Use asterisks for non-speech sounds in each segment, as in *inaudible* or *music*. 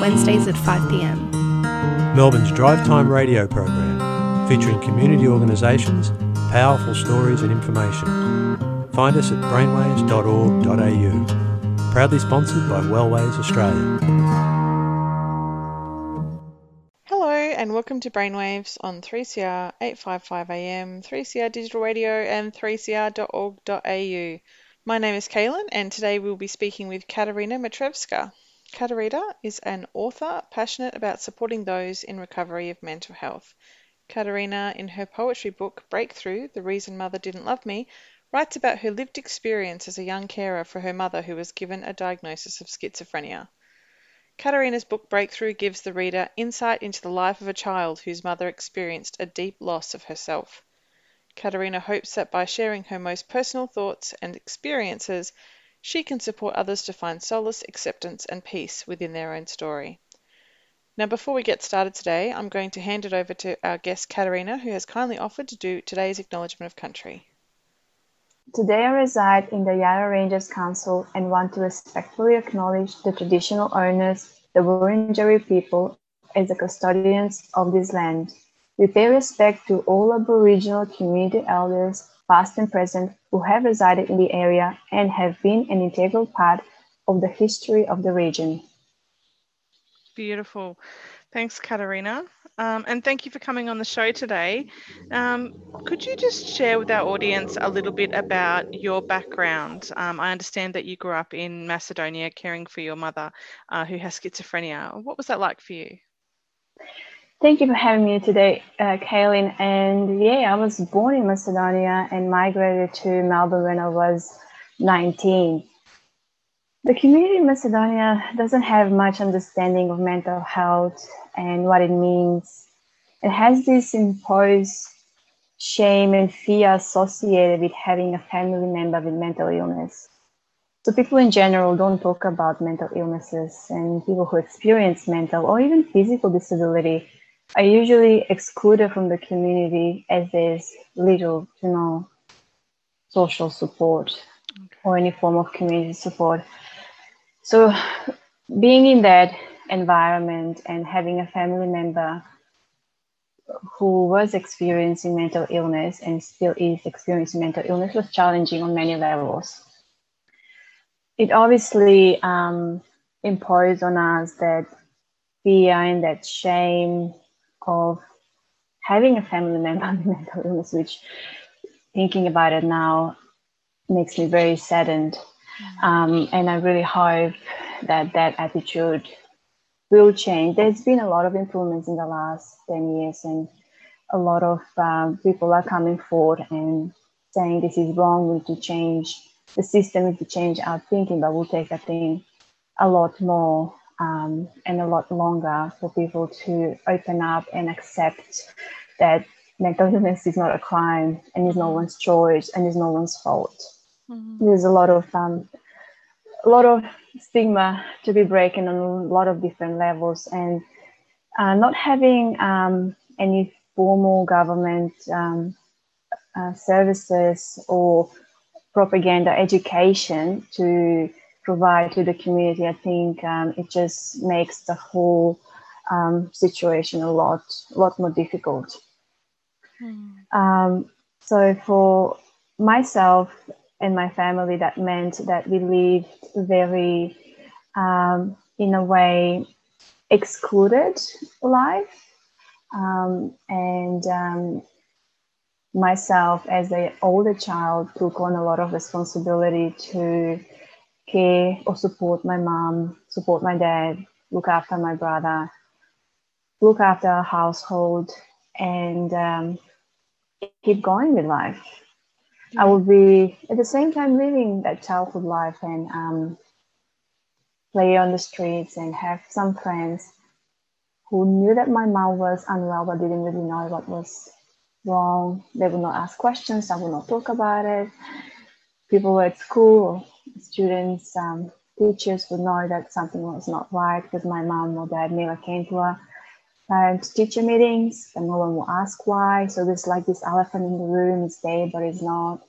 Wednesdays at 5 pm. Melbourne's Drive Time radio program, featuring community organisations, powerful stories and information. Find us at brainwaves.org.au. Proudly sponsored by Wellways Australia. Hello and welcome to Brainwaves on 3CR 855 AM, 3CR Digital Radio and 3cr.org.au. My name is Kaylin and today we'll be speaking with Katerina Mitrevska. Katerina is an author passionate about supporting those in recovery of mental health. Katerina, in her poetry book Breakthrough The Reason Mother Didn't Love Me, writes about her lived experience as a young carer for her mother who was given a diagnosis of schizophrenia. Katerina's book Breakthrough gives the reader insight into the life of a child whose mother experienced a deep loss of herself. Katerina hopes that by sharing her most personal thoughts and experiences, she can support others to find solace, acceptance, and peace within their own story. Now, before we get started today, I'm going to hand it over to our guest Katerina, who has kindly offered to do today's Acknowledgement of Country. Today I reside in the Yarra Ranges Council and want to respectfully acknowledge the traditional owners, the Wurundjeri people, as the custodians of this land. We pay respect to all Aboriginal community elders, past and present, who have resided in the area and have been an integral part of the history of the region. Beautiful. Thanks, Katarina. Um, and thank you for coming on the show today. Um, could you just share with our audience a little bit about your background? Um, I understand that you grew up in Macedonia caring for your mother uh, who has schizophrenia. What was that like for you? Thank you for having me today, uh, Kaylin. And yeah, I was born in Macedonia and migrated to Melbourne when I was 19. The community in Macedonia doesn't have much understanding of mental health and what it means. It has this imposed shame and fear associated with having a family member with mental illness. So people in general don't talk about mental illnesses and people who experience mental or even physical disability are usually excluded from the community as there's little to no social support or any form of community support. So, being in that environment and having a family member who was experiencing mental illness and still is experiencing mental illness was challenging on many levels. It obviously um, imposed on us that fear and that shame of having a family member with *laughs* mental illness, which thinking about it now makes me very saddened. Um, and I really hope that that attitude will change. There's been a lot of improvements in the last 10 years, and a lot of um, people are coming forward and saying this is wrong, we need to change the system, we need to change our thinking, but we'll take, I think, a lot more um, and a lot longer for people to open up and accept that mental illness is not a crime and is no one's choice and is no one's fault. Mm-hmm. There's a lot of um, a lot of stigma to be breaking on a lot of different levels, and uh, not having um, any formal government um, uh, services or propaganda education to provide to the community, I think um, it just makes the whole um, situation a lot, lot more difficult. Mm. So for myself and my family, that meant that we lived very, um, in a way, excluded life. Um, and myself, as an older child, took on a lot of responsibility to care or support my mom, support my dad, look after my brother, look after our household, and um, keep going with life. I will be at the same time living that childhood life and um, play on the streets and have some friends who knew that my mom was unwell but didn't really know what was wrong. They would not ask questions, I would not talk about it. People were at school, students, um, teachers would know that something was not right because my mom or dad never came to our parent teacher meetings and no one will ask why. So there's like this elephant in the room, it's there, but it's not.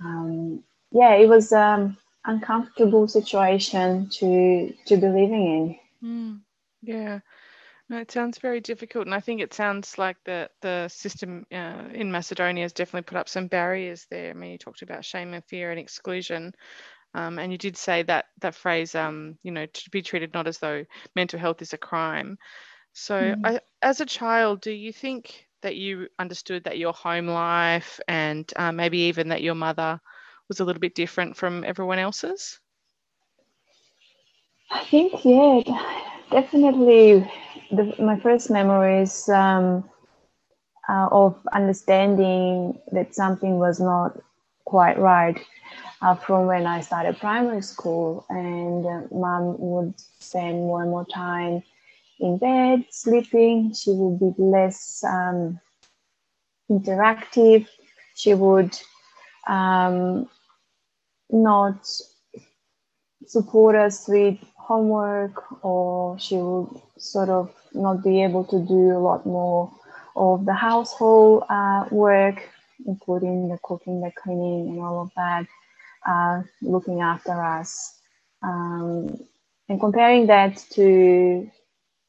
Um, yeah, it was um uncomfortable situation to to be living in. Mm, yeah. No, it sounds very difficult, and I think it sounds like the the system uh, in Macedonia has definitely put up some barriers there. I mean, you talked about shame and fear and exclusion, um, and you did say that that phrase, um, you know, to be treated not as though mental health is a crime. So, mm. I, as a child, do you think that you understood that your home life and uh, maybe even that your mother was a little bit different from everyone else's? I think, yeah, definitely the, my first memories um, uh, of understanding that something was not quite right uh, from when I started primary school, and uh, mom would spend more and more time in bed sleeping. She would be less um, interactive. She would um, not support us with homework or she would sort of not be able to do a lot more of the household uh, work, including the cooking, the cleaning, and all of that, uh, looking after us. Um, and comparing that to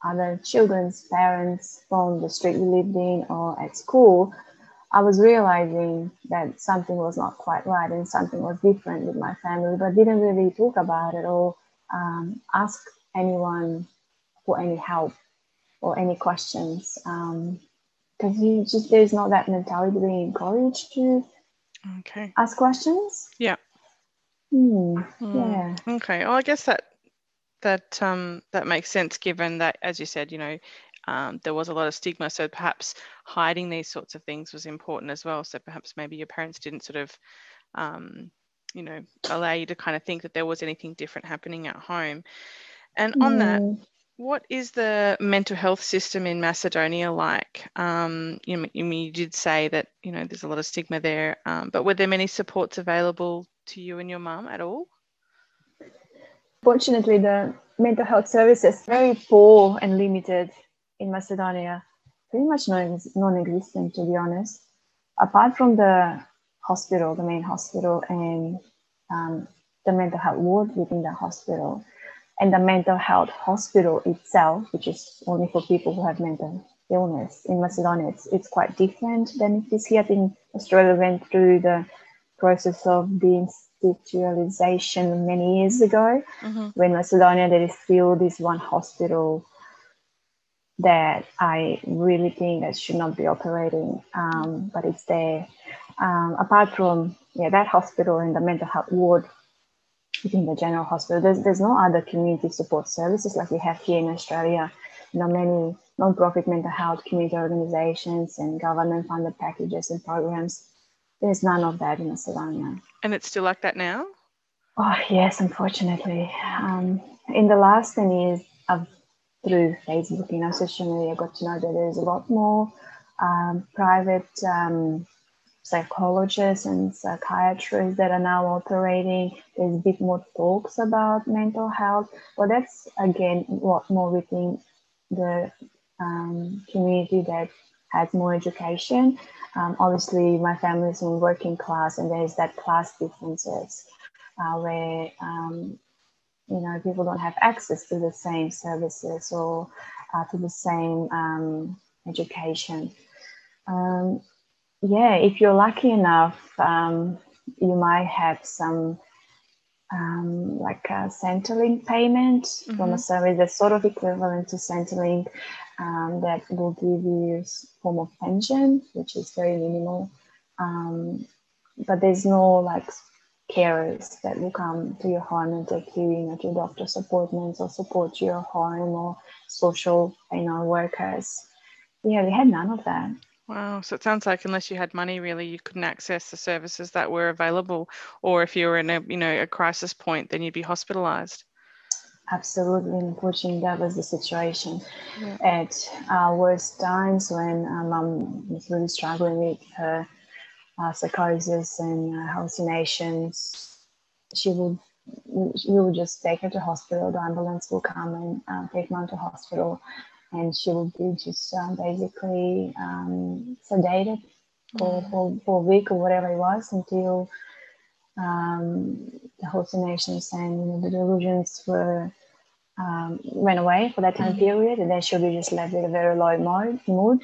other children's parents from the street we lived in or at school, I was realizing that something was not quite right and something was different with my family, but didn't really talk about it or um, ask anyone for any help or any questions. Because um, you just there's not that mentality to be encouraged to okay ask questions. Yeah. Hmm. Mm. Yeah. Okay. Well, I guess that that um, that makes sense given that, as you said, you know, um, there was a lot of stigma. So perhaps hiding these sorts of things was important as well. So perhaps maybe your parents didn't sort of, um, you know, allow you to kind of think that there was anything different happening at home. And on mm. that, what is the mental health system in Macedonia like? Um, you, you, did say that you know there's a lot of stigma there, um, but were there many supports available to you and your mum at all? Fortunately, the mental health services very poor and limited in Macedonia, pretty much non-existent to be honest. Apart from the hospital, the main hospital, and um, the mental health ward within the hospital, and the mental health hospital itself, which is only for people who have mental illness. In Macedonia, it's, it's quite different than it is here. I think Australia went through the process of deinstitutionalization many years ago. Mm-hmm. When Macedonia, there is still this one hospital that I really think that should not be operating, um, but it's there. Um, apart from yeah, that hospital and the mental health ward within the general hospital, there's, there's no other community support services like we have here in Australia. You know, many non-profit mental health community organizations and government funded packages and programs. There's none of that in Macedonia. And it's still like that now? Oh, yes, unfortunately. Um, in the last 10 years, I've through Facebook, you know, social media, I got to know that there's a lot more um, private um, psychologists and psychiatrists that are now operating. There's a bit more talks about mental health, but that's again a lot more within the um, community that has more education. Um, obviously, my family is in working class, and there's that class differences uh, where um, you know people don't have access to the same services or uh, to the same um, education um, yeah if you're lucky enough um, you might have some um, like a Centrelink payment mm-hmm. from a service that's sort of equivalent to Centrelink um, that will give you form of pension which is very minimal um, but there's no like carers that will come to your home and take you, you know, to doctor's appointments or support your home or social, you know, workers. Yeah, we had none of that. Wow. So it sounds like unless you had money, really, you couldn't access the services that were available. Or if you were in a, you know, a crisis point, then you'd be hospitalized. Absolutely. Unfortunately, that was the situation yeah. at our worst times when uh, mum was really struggling with her uh, psychosis and uh, hallucinations. She would we would just take her to hospital. The ambulance will come and uh, take mom to hospital, and she would be just um, basically um, sedated for, mm. for, for a week or whatever it was until um, the hallucinations and you know, the delusions were um, went away for that time mm. period, and then she'll be just left with a very low mood, mood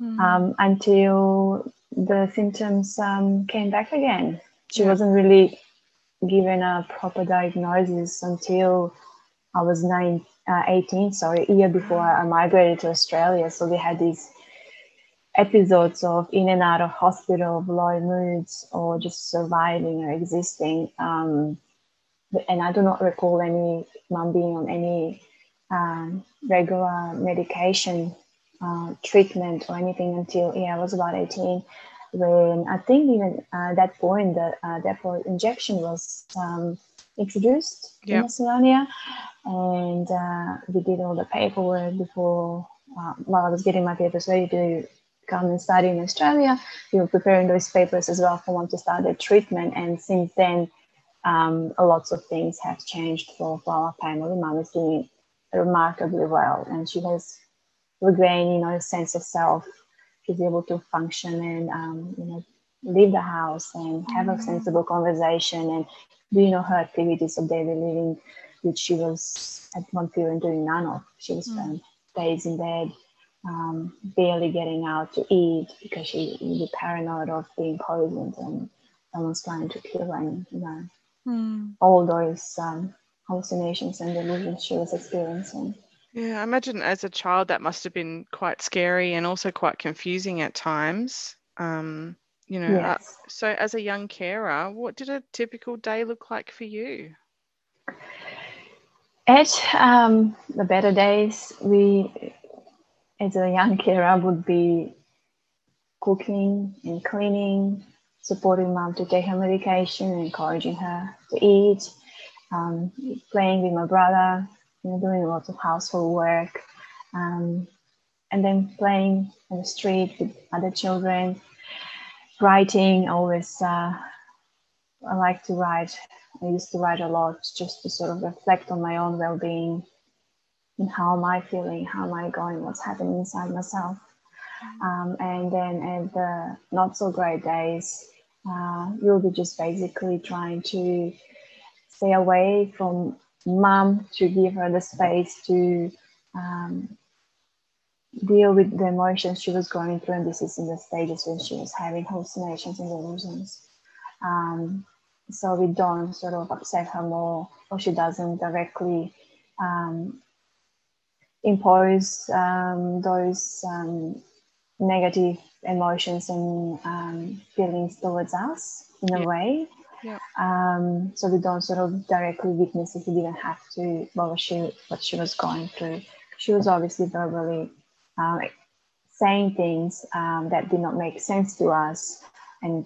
mm. um, until the symptoms um, came back again. She yeah. wasn't really given a proper diagnosis until I was nine, uh, 18, sorry, a year before I migrated to Australia. So we had these episodes of in and out of hospital, of low moods, or just surviving or existing. Um, and I do not recall any mom being on any um, regular medication uh, treatment or anything until yeah I was about 18 when I think even uh, that point the uh, depot injection was um, introduced yep. in Macedonia and uh, we did all the paperwork before uh, while I was getting my papers ready to come and study in Australia we were preparing those papers as well for one to start the treatment and since then um, lots of things have changed for, for our family. Mom is doing remarkably well, and she has regained, you know, a sense of self. She's able to function and, um, you know, leave the house and have mm-hmm. a sensible conversation and do, you know, her activities of daily living, which she was at one period doing none of. She was mm-hmm. days in bed, um, barely getting out to eat because she was paranoid of being poisoned and someone's trying to kill her. And, you know, mm. all those um, hallucinations and delusions she was experiencing. Yeah, I imagine as a child that must have been quite scary and also quite confusing at times. Um, you know, uh, yes. uh, so as a young carer, what did a typical day look like for you? At um, the better days, we, as a young carer, would be cooking and cleaning, supporting mom to take her medication, encouraging her to eat, um, playing with my brother, you know, doing lots of household work, um, and then playing in the street with other children, writing. Always, uh, I like to write. I used to write a lot just to sort of reflect on my own well-being and how am I feeling, how am I going, what's happening inside myself. Um, and then at the not so great days, uh, you'll be just basically trying to stay away from mom to give her the space to um, deal with the emotions she was going through. And this is in the stages when she was having hallucinations and delusions. Um, so we don't sort of upset her more, or she doesn't directly um, impose um, those um, negative emotions and um, feelings towards us in a yeah. way. Yeah. Um, so we don't sort of directly witness it. We didn't have to what she what she was going through. She was obviously verbally um, saying things um, that did not make sense to us, and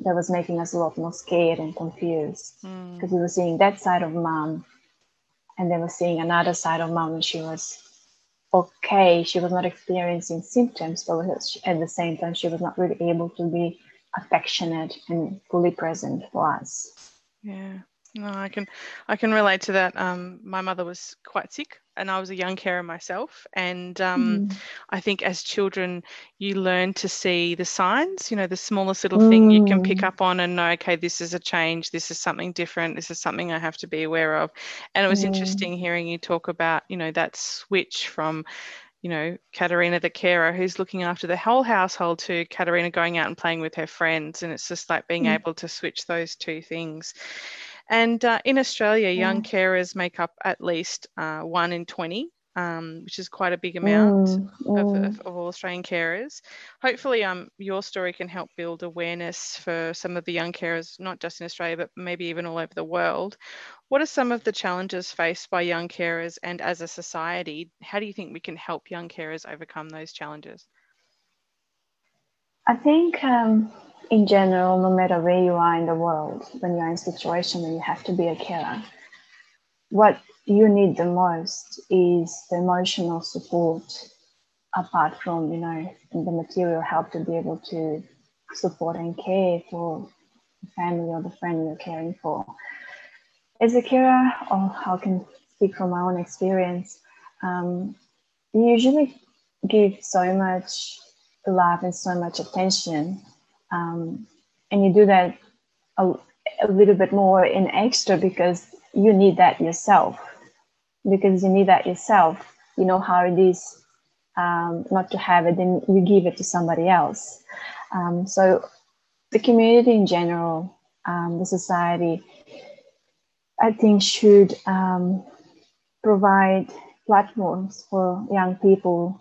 that was making us a lot more scared and confused because mm. we were seeing that side of mom, and then we're seeing another side of mom, and she was okay. She was not experiencing symptoms, but at the same time, she was not really able to be affectionate and fully present for us. Yeah. No, I can, I can relate to that. Um, my mother was quite sick, and I was a young carer myself. And um, mm. I think as children, you learn to see the signs. You know, the smallest little mm. thing you can pick mm. up on and know. Okay, this is a change. This is something different. This is something I have to be aware of. And it was mm. interesting hearing you talk about, you know, that switch from you know, Katerina the carer who's looking after the whole household to Katerina going out and playing with her friends. And it's just like being mm. able to switch those two things. And uh, in Australia, young carers make up at least uh, one in 20, um, which is quite a big amount mm, mm. Of, of, of, all Australian carers. Hopefully, um, your story can help build awareness for some of the young carers, not just in Australia, but maybe even all over the world. What are some of the challenges faced by young carers and as a society? How do you think we can help young carers overcome those challenges? I think um, in general, no matter where you are in the world, when you're in a situation where you have to be a carer, what you need the most is the emotional support apart from you know the material help to be able to support and care for the family or the friend you're caring for. As a carer or i can speak from my own experience? Um, you usually give so much love and so much attention um, and you do that a, a little bit more in extra because you need that yourself. Because you need that yourself you know how it is um, not to have it then you give it to somebody else. Um, so the community in general um, the society i think should um, provide platforms for young people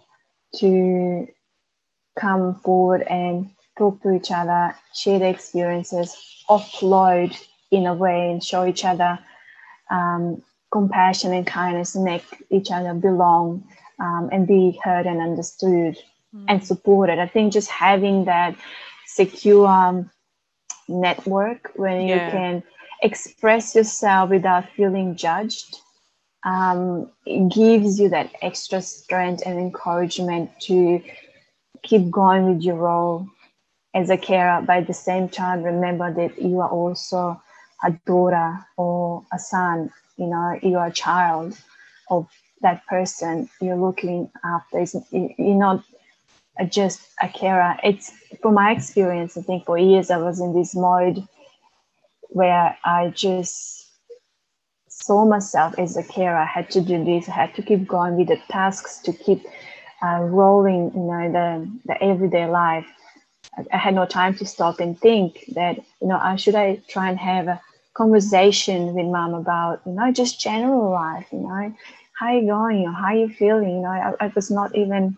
to come forward and talk to each other share their experiences offload in a way and show each other um, compassion and kindness and make each other belong um, and be heard and understood mm. and supported. I think just having that secure um, network where yeah. you can express yourself without feeling judged um, gives you that extra strength and encouragement to keep going with your role as a carer, at the same time, remember that you are also a daughter or a son, you know, you are a child of that person you're looking after. You're not just a carer. It's from my experience, I think for years I was in this mode where I just saw myself as a carer. I had to do this, I had to keep going with the tasks to keep uh, rolling, you know, the, the everyday life. I had no time to stop and think that, you know, I should I try and have a conversation with mom about, you know, just general life, you know, how you going or how you feeling, you know, I, I was not even,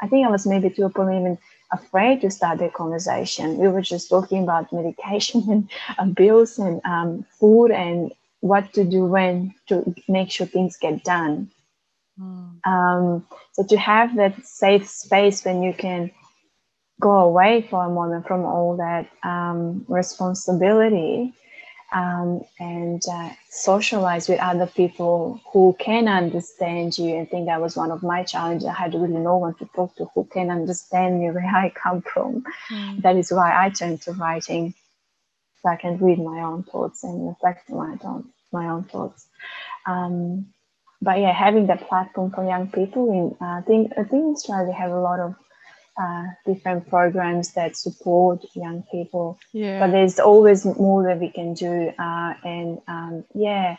I think I was maybe to a point even afraid to start the conversation. We were just talking about medication *laughs* and uh, bills and um, food and what to do when to make sure things get done. Mm. Um, so to have that safe space when you can go away for a moment from all that um, responsibility um, and uh, socialize with other people who can understand you. I think that was one of my challenges. I had really no one to talk to who can understand me where I come from. Mm. That is why I turned to writing, so I can read my own thoughts and reflect my own my own thoughts. Um, but yeah, having that platform for young people, in uh, I think I think Australia have a lot of uh, different programs that support young people. Yeah. But there's always more that we can do. Uh, and um, yeah.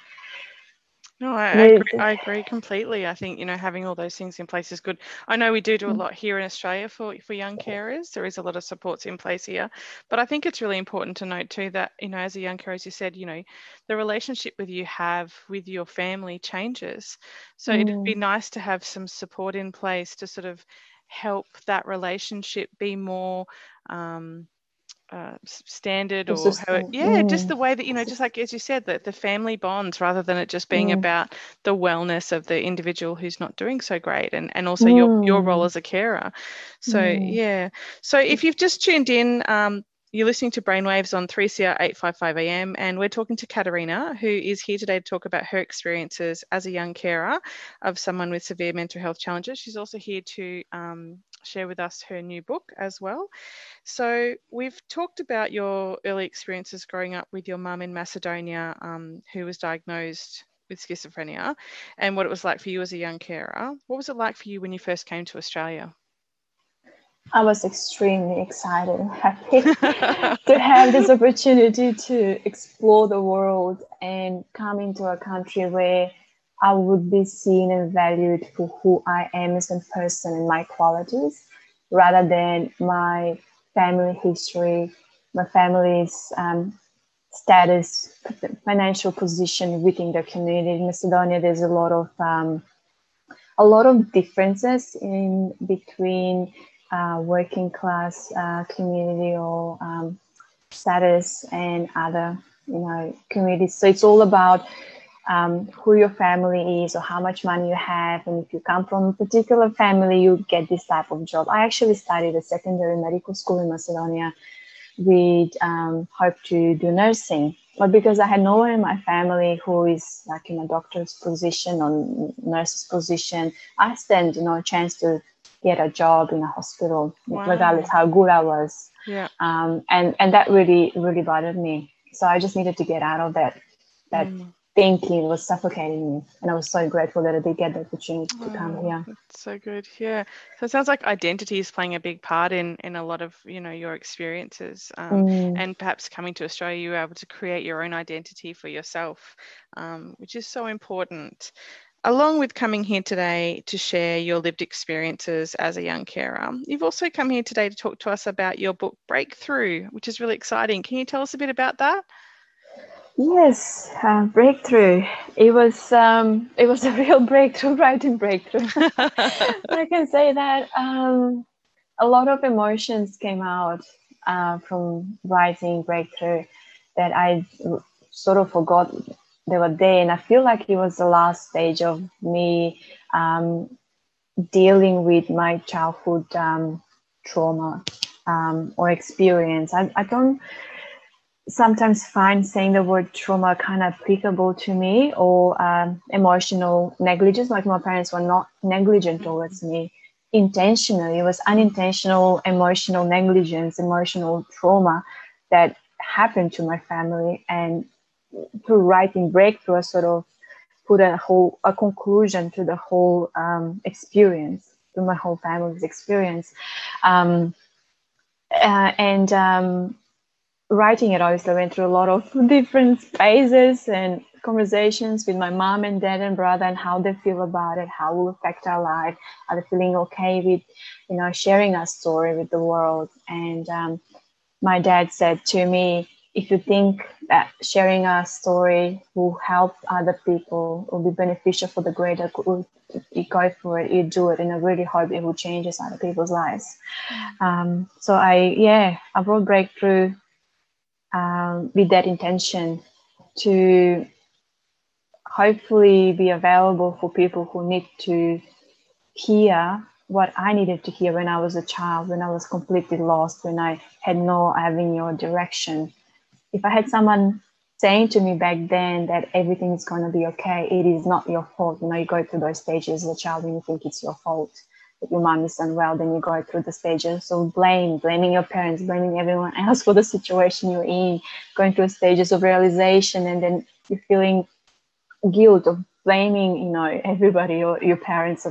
No, I, I, agree, I agree completely. I think you know having all those things in place is good. I know we do do a mm. lot here in Australia for for young carers. There is a lot of supports in place here, but I think it's really important to note too that you know as a young carer, as you said, you know the relationship with you have with your family changes. So mm. it'd be mm. nice to have some support in place to sort of help that relationship be more um, uh, standard or how it, yeah mm. just the way that you know just like as you said that the family bonds rather than it just being mm. about the wellness of the individual who's not doing so great and and also mm. your your role mm. as a carer so mm. yeah so if you've just tuned in um, you're listening to Brainwaves on 3CR 855 AM, and we're talking to Katerina, who is here today to talk about her experiences as a young carer of someone with severe mental health challenges. She's also here to um, share with us her new book as well. So, we've talked about your early experiences growing up with your mum in Macedonia, um, who was diagnosed with schizophrenia, and what it was like for you as a young carer. What was it like for you when you first came to Australia? I was extremely excited and happy *laughs* to have this opportunity to explore the world and come into a country where I would be seen and valued for who I am as a person and my qualities rather than my family history, my family's um, status, financial position within the community. In Macedonia, there's a lot of um, a lot of differences in between uh, working class uh, community or um, status and other you know communities. So it's all about um, who your family is or how much money you have. And if you come from a particular family you get this type of job. I actually studied a secondary medical school in macedonia with um, hope to do nursing. But because I had no one in my family who is like in a doctor's position or nurse's position, I stand you a chance to get a job in a hospital, wow. regardless how good I was. Yeah. Um, and and that really really bothered me. So I just needed to get out of that that mm thinking was suffocating me. And I was so grateful that I did get the opportunity to come here. That's so good. Yeah. So it sounds like identity is playing a big part in in a lot of you know your experiences, um, mm. and perhaps coming to Australia, you were able to create your own identity for yourself, um, which is so important. Along with coming here today to share your lived experiences as a young carer, you've also come here today to talk to us about your book Breakthrough, which is really exciting. Can you tell us a bit about that? Yes, uh, breakthrough. It was um, it was *laughs* a real breakthrough, writing breakthrough. *laughs* I can say that um, a lot of emotions came out uh, from writing breakthrough that I sort of forgot they were there, and I feel like it was the last stage of me um, dealing with my childhood um, trauma um, or experience. I, I don't sometimes find saying the word trauma kind of applicable to me or um, emotional negligence like my parents were not negligent towards me intentionally it was unintentional emotional negligence emotional trauma that happened to my family and through writing breakthrough I sort of put a whole a conclusion to the whole um, experience to my whole family's experience um, uh, and um, writing it, obviously, went through a lot of *laughs* different phases and conversations with my mom and dad and brother and how they feel about it, how it will affect our life, are they feeling okay with, you know, sharing our story with the world. And um, my dad said to me, if you think that sharing our story will help other people, will be beneficial for the greater good, you go for it, you do it, and I really hope it will change other people's lives. Mm. Um, so I, yeah, I wrote Breakthrough um, with that intention to hopefully be available for people who need to hear what I needed to hear when I was a child, when I was completely lost, when I had no avenue or direction. If I had someone saying to me back then that everything is going to be okay, it is not your fault. You know, you go through those stages as a child when you think it's your fault that your mom is unwell, then you go through the stages. of blame, blaming your parents, blaming everyone else *laughs* for the situation you're in, going through stages of realization, and then you're feeling guilt of blaming, you know, everybody or your parents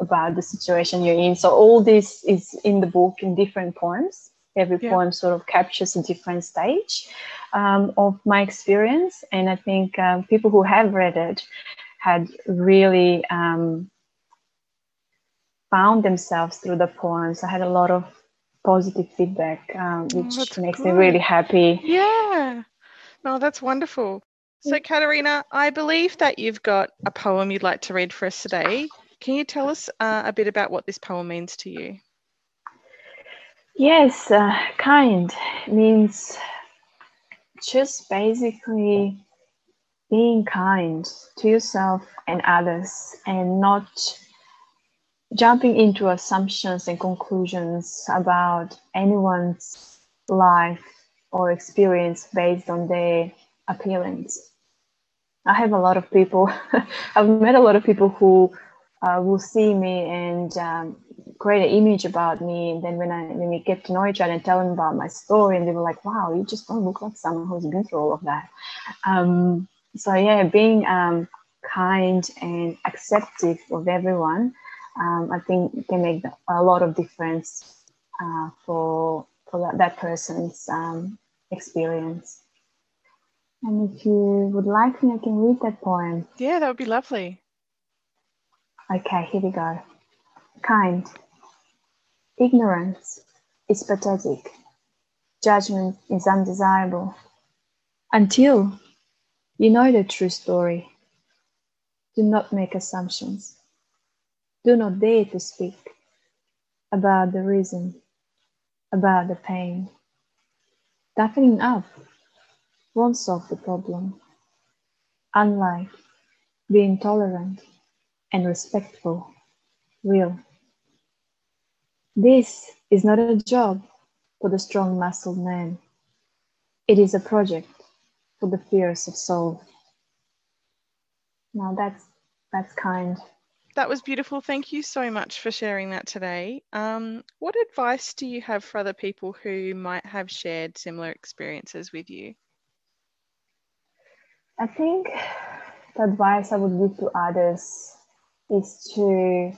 about the situation you're in. So all this is in the book in different poems. Every yeah. poem sort of captures a different stage um, of my experience, and I think um, people who have read it had really um, found themselves through the poems. I had a lot of positive feedback, um, oh, which oh, makes good. me really happy. Yeah. No, that's wonderful. So, Katerina, I believe that you've got a poem you'd like to read for us today. Can you tell us uh, a bit about what this poem means to you? Yes, uh, kind means just basically being kind to yourself and others and not jumping into assumptions and conclusions about anyone's life or experience based on their appearance. I have a lot of people, *laughs* I've met a lot of people who uh, will see me and um, create an image about me. And then when I when we get to know each other and tell them about my story, and they were like, "Wow, you just don't look like someone who's been through all of that." Um, so yeah, being um, kind and accepting of everyone um, I think can make a lot of difference uh, for for that, that person's um, experience. And if you would like me, I can read that poem. Yeah, that would be lovely. Okay, here we go. Kind. Ignorance is pathetic. Judgment is undesirable. Until you know the true story, do not make assumptions do not dare to speak about the reason, about the pain. Toughening up won't solve the problem. Unlike being tolerant and respectful, real. This is not a job for the strong muscled man. It is a project for the fears of soul. Now that's that's kind. That was beautiful. Thank you so much for sharing that today. Um, what advice do you have for other people who might have shared similar experiences with you? I think the advice I would give to others is to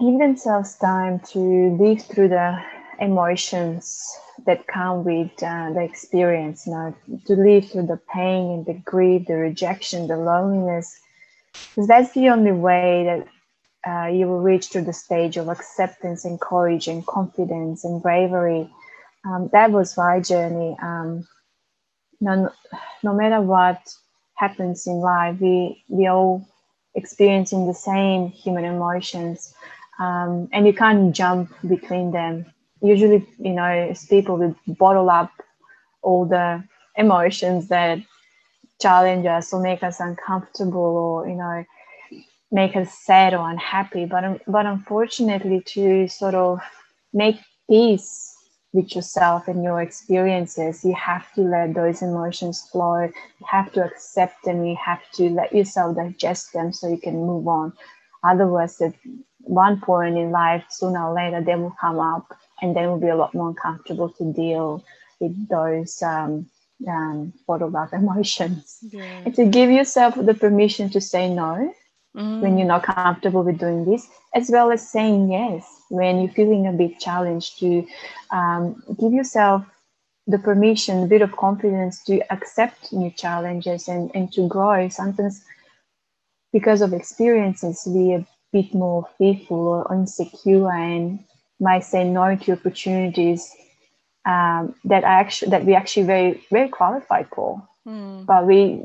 give themselves time to live through the emotions that come with uh, the experience, you know, to live through the pain and the grief, the rejection, the loneliness, because that's the only way that uh, you will reach to the stage of acceptance and courage and confidence and bravery. Um, that was my journey. Um, no, no matter what happens in life, we we all experiencing the same human emotions, um, and you can't jump between them. Usually, you know, people we bottle up all the emotions that challenge us or make us uncomfortable or you know make us sad or unhappy but but unfortunately to sort of make peace with yourself and your experiences you have to let those emotions flow you have to accept them you have to let yourself digest them so you can move on otherwise at one point in life sooner or later they will come up and then will be a lot more uncomfortable to deal with those um, um, bottled up *laughs* emotions. Yeah. And to give yourself the permission to say no mm. when you're not comfortable with doing this, as well as saying yes when you're feeling a bit challenged, to um, give yourself the permission, a bit of confidence to accept new challenges and, and to grow. Sometimes, because of experiences, we are a bit more fearful or insecure and might say no to opportunities um, that I actually that we actually very very qualified for, mm. but we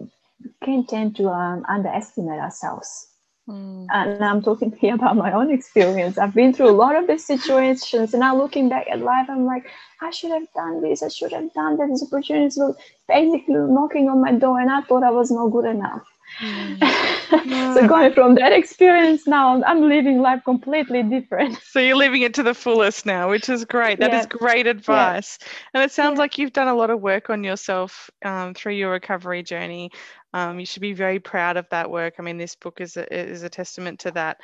can tend to um, underestimate ourselves. Mm. And I'm talking here about my own experience. I've been through a lot of these situations, and now looking back at life, I'm like, I should have done this. I should have done that. These opportunities were basically knocking on my door, and I thought I was not good enough. Mm. *laughs* so going from that experience now, I'm living life completely different. So you're living it to the fullest now, which is great. That yeah. is great advice. Yeah. And it sounds yeah. like you've done a lot of work on yourself um, through your recovery journey. Um, you should be very proud of that work. I mean, this book is a, is a testament to that.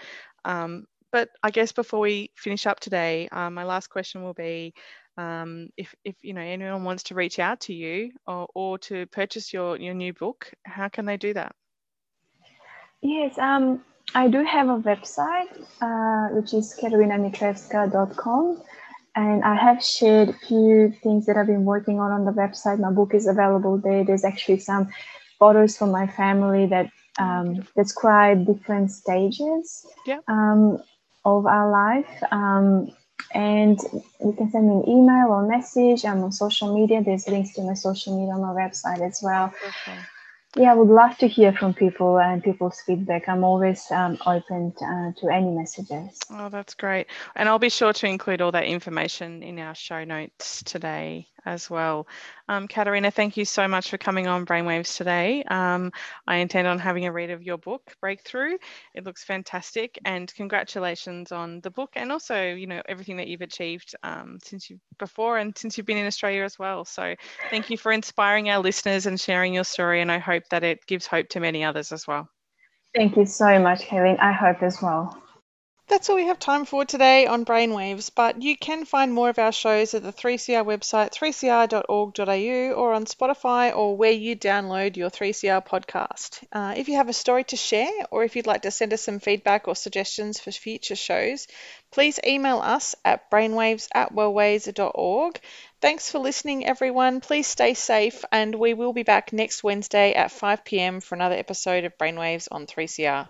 Um, but I guess before we finish up today, um, my last question will be. Um, if, if you know anyone wants to reach out to you or, or to purchase your, your new book, how can they do that? Yes, um, I do have a website, uh, which is katarinamitrevska.com. And I have shared a few things that I've been working on on the website. My book is available there. There's actually some photos from my family that um, describe different stages yeah. um, of our life. Um, and you can send me an email or message. I'm on social media. There's links to my social media on my website as well. Okay yeah, I would love to hear from people and people's feedback. I'm always um, open to, uh, to any messages. Oh, that's great. And I'll be sure to include all that information in our show notes today as well. Um, Katarina, thank you so much for coming on Brainwaves today. Um, I intend on having a read of your book, Breakthrough. It looks fantastic, and congratulations on the book and also, you know, everything that you've achieved um, since you before and since you've been in Australia as well. So, thank you for inspiring our listeners and sharing your story, and I hope that it gives hope to many others as well. Thank you so much, Kayleen. I hope as well. That's all we have time for today on Brainwaves, but you can find more of our shows at the 3CR website, 3cr.org.au, or on Spotify or where you download your 3CR podcast. Uh, if you have a story to share, or if you'd like to send us some feedback or suggestions for future shows, please email us at brainwaves at wellways.org. Thanks for listening, everyone. Please stay safe, and we will be back next Wednesday at 5 pm for another episode of Brainwaves on 3CR.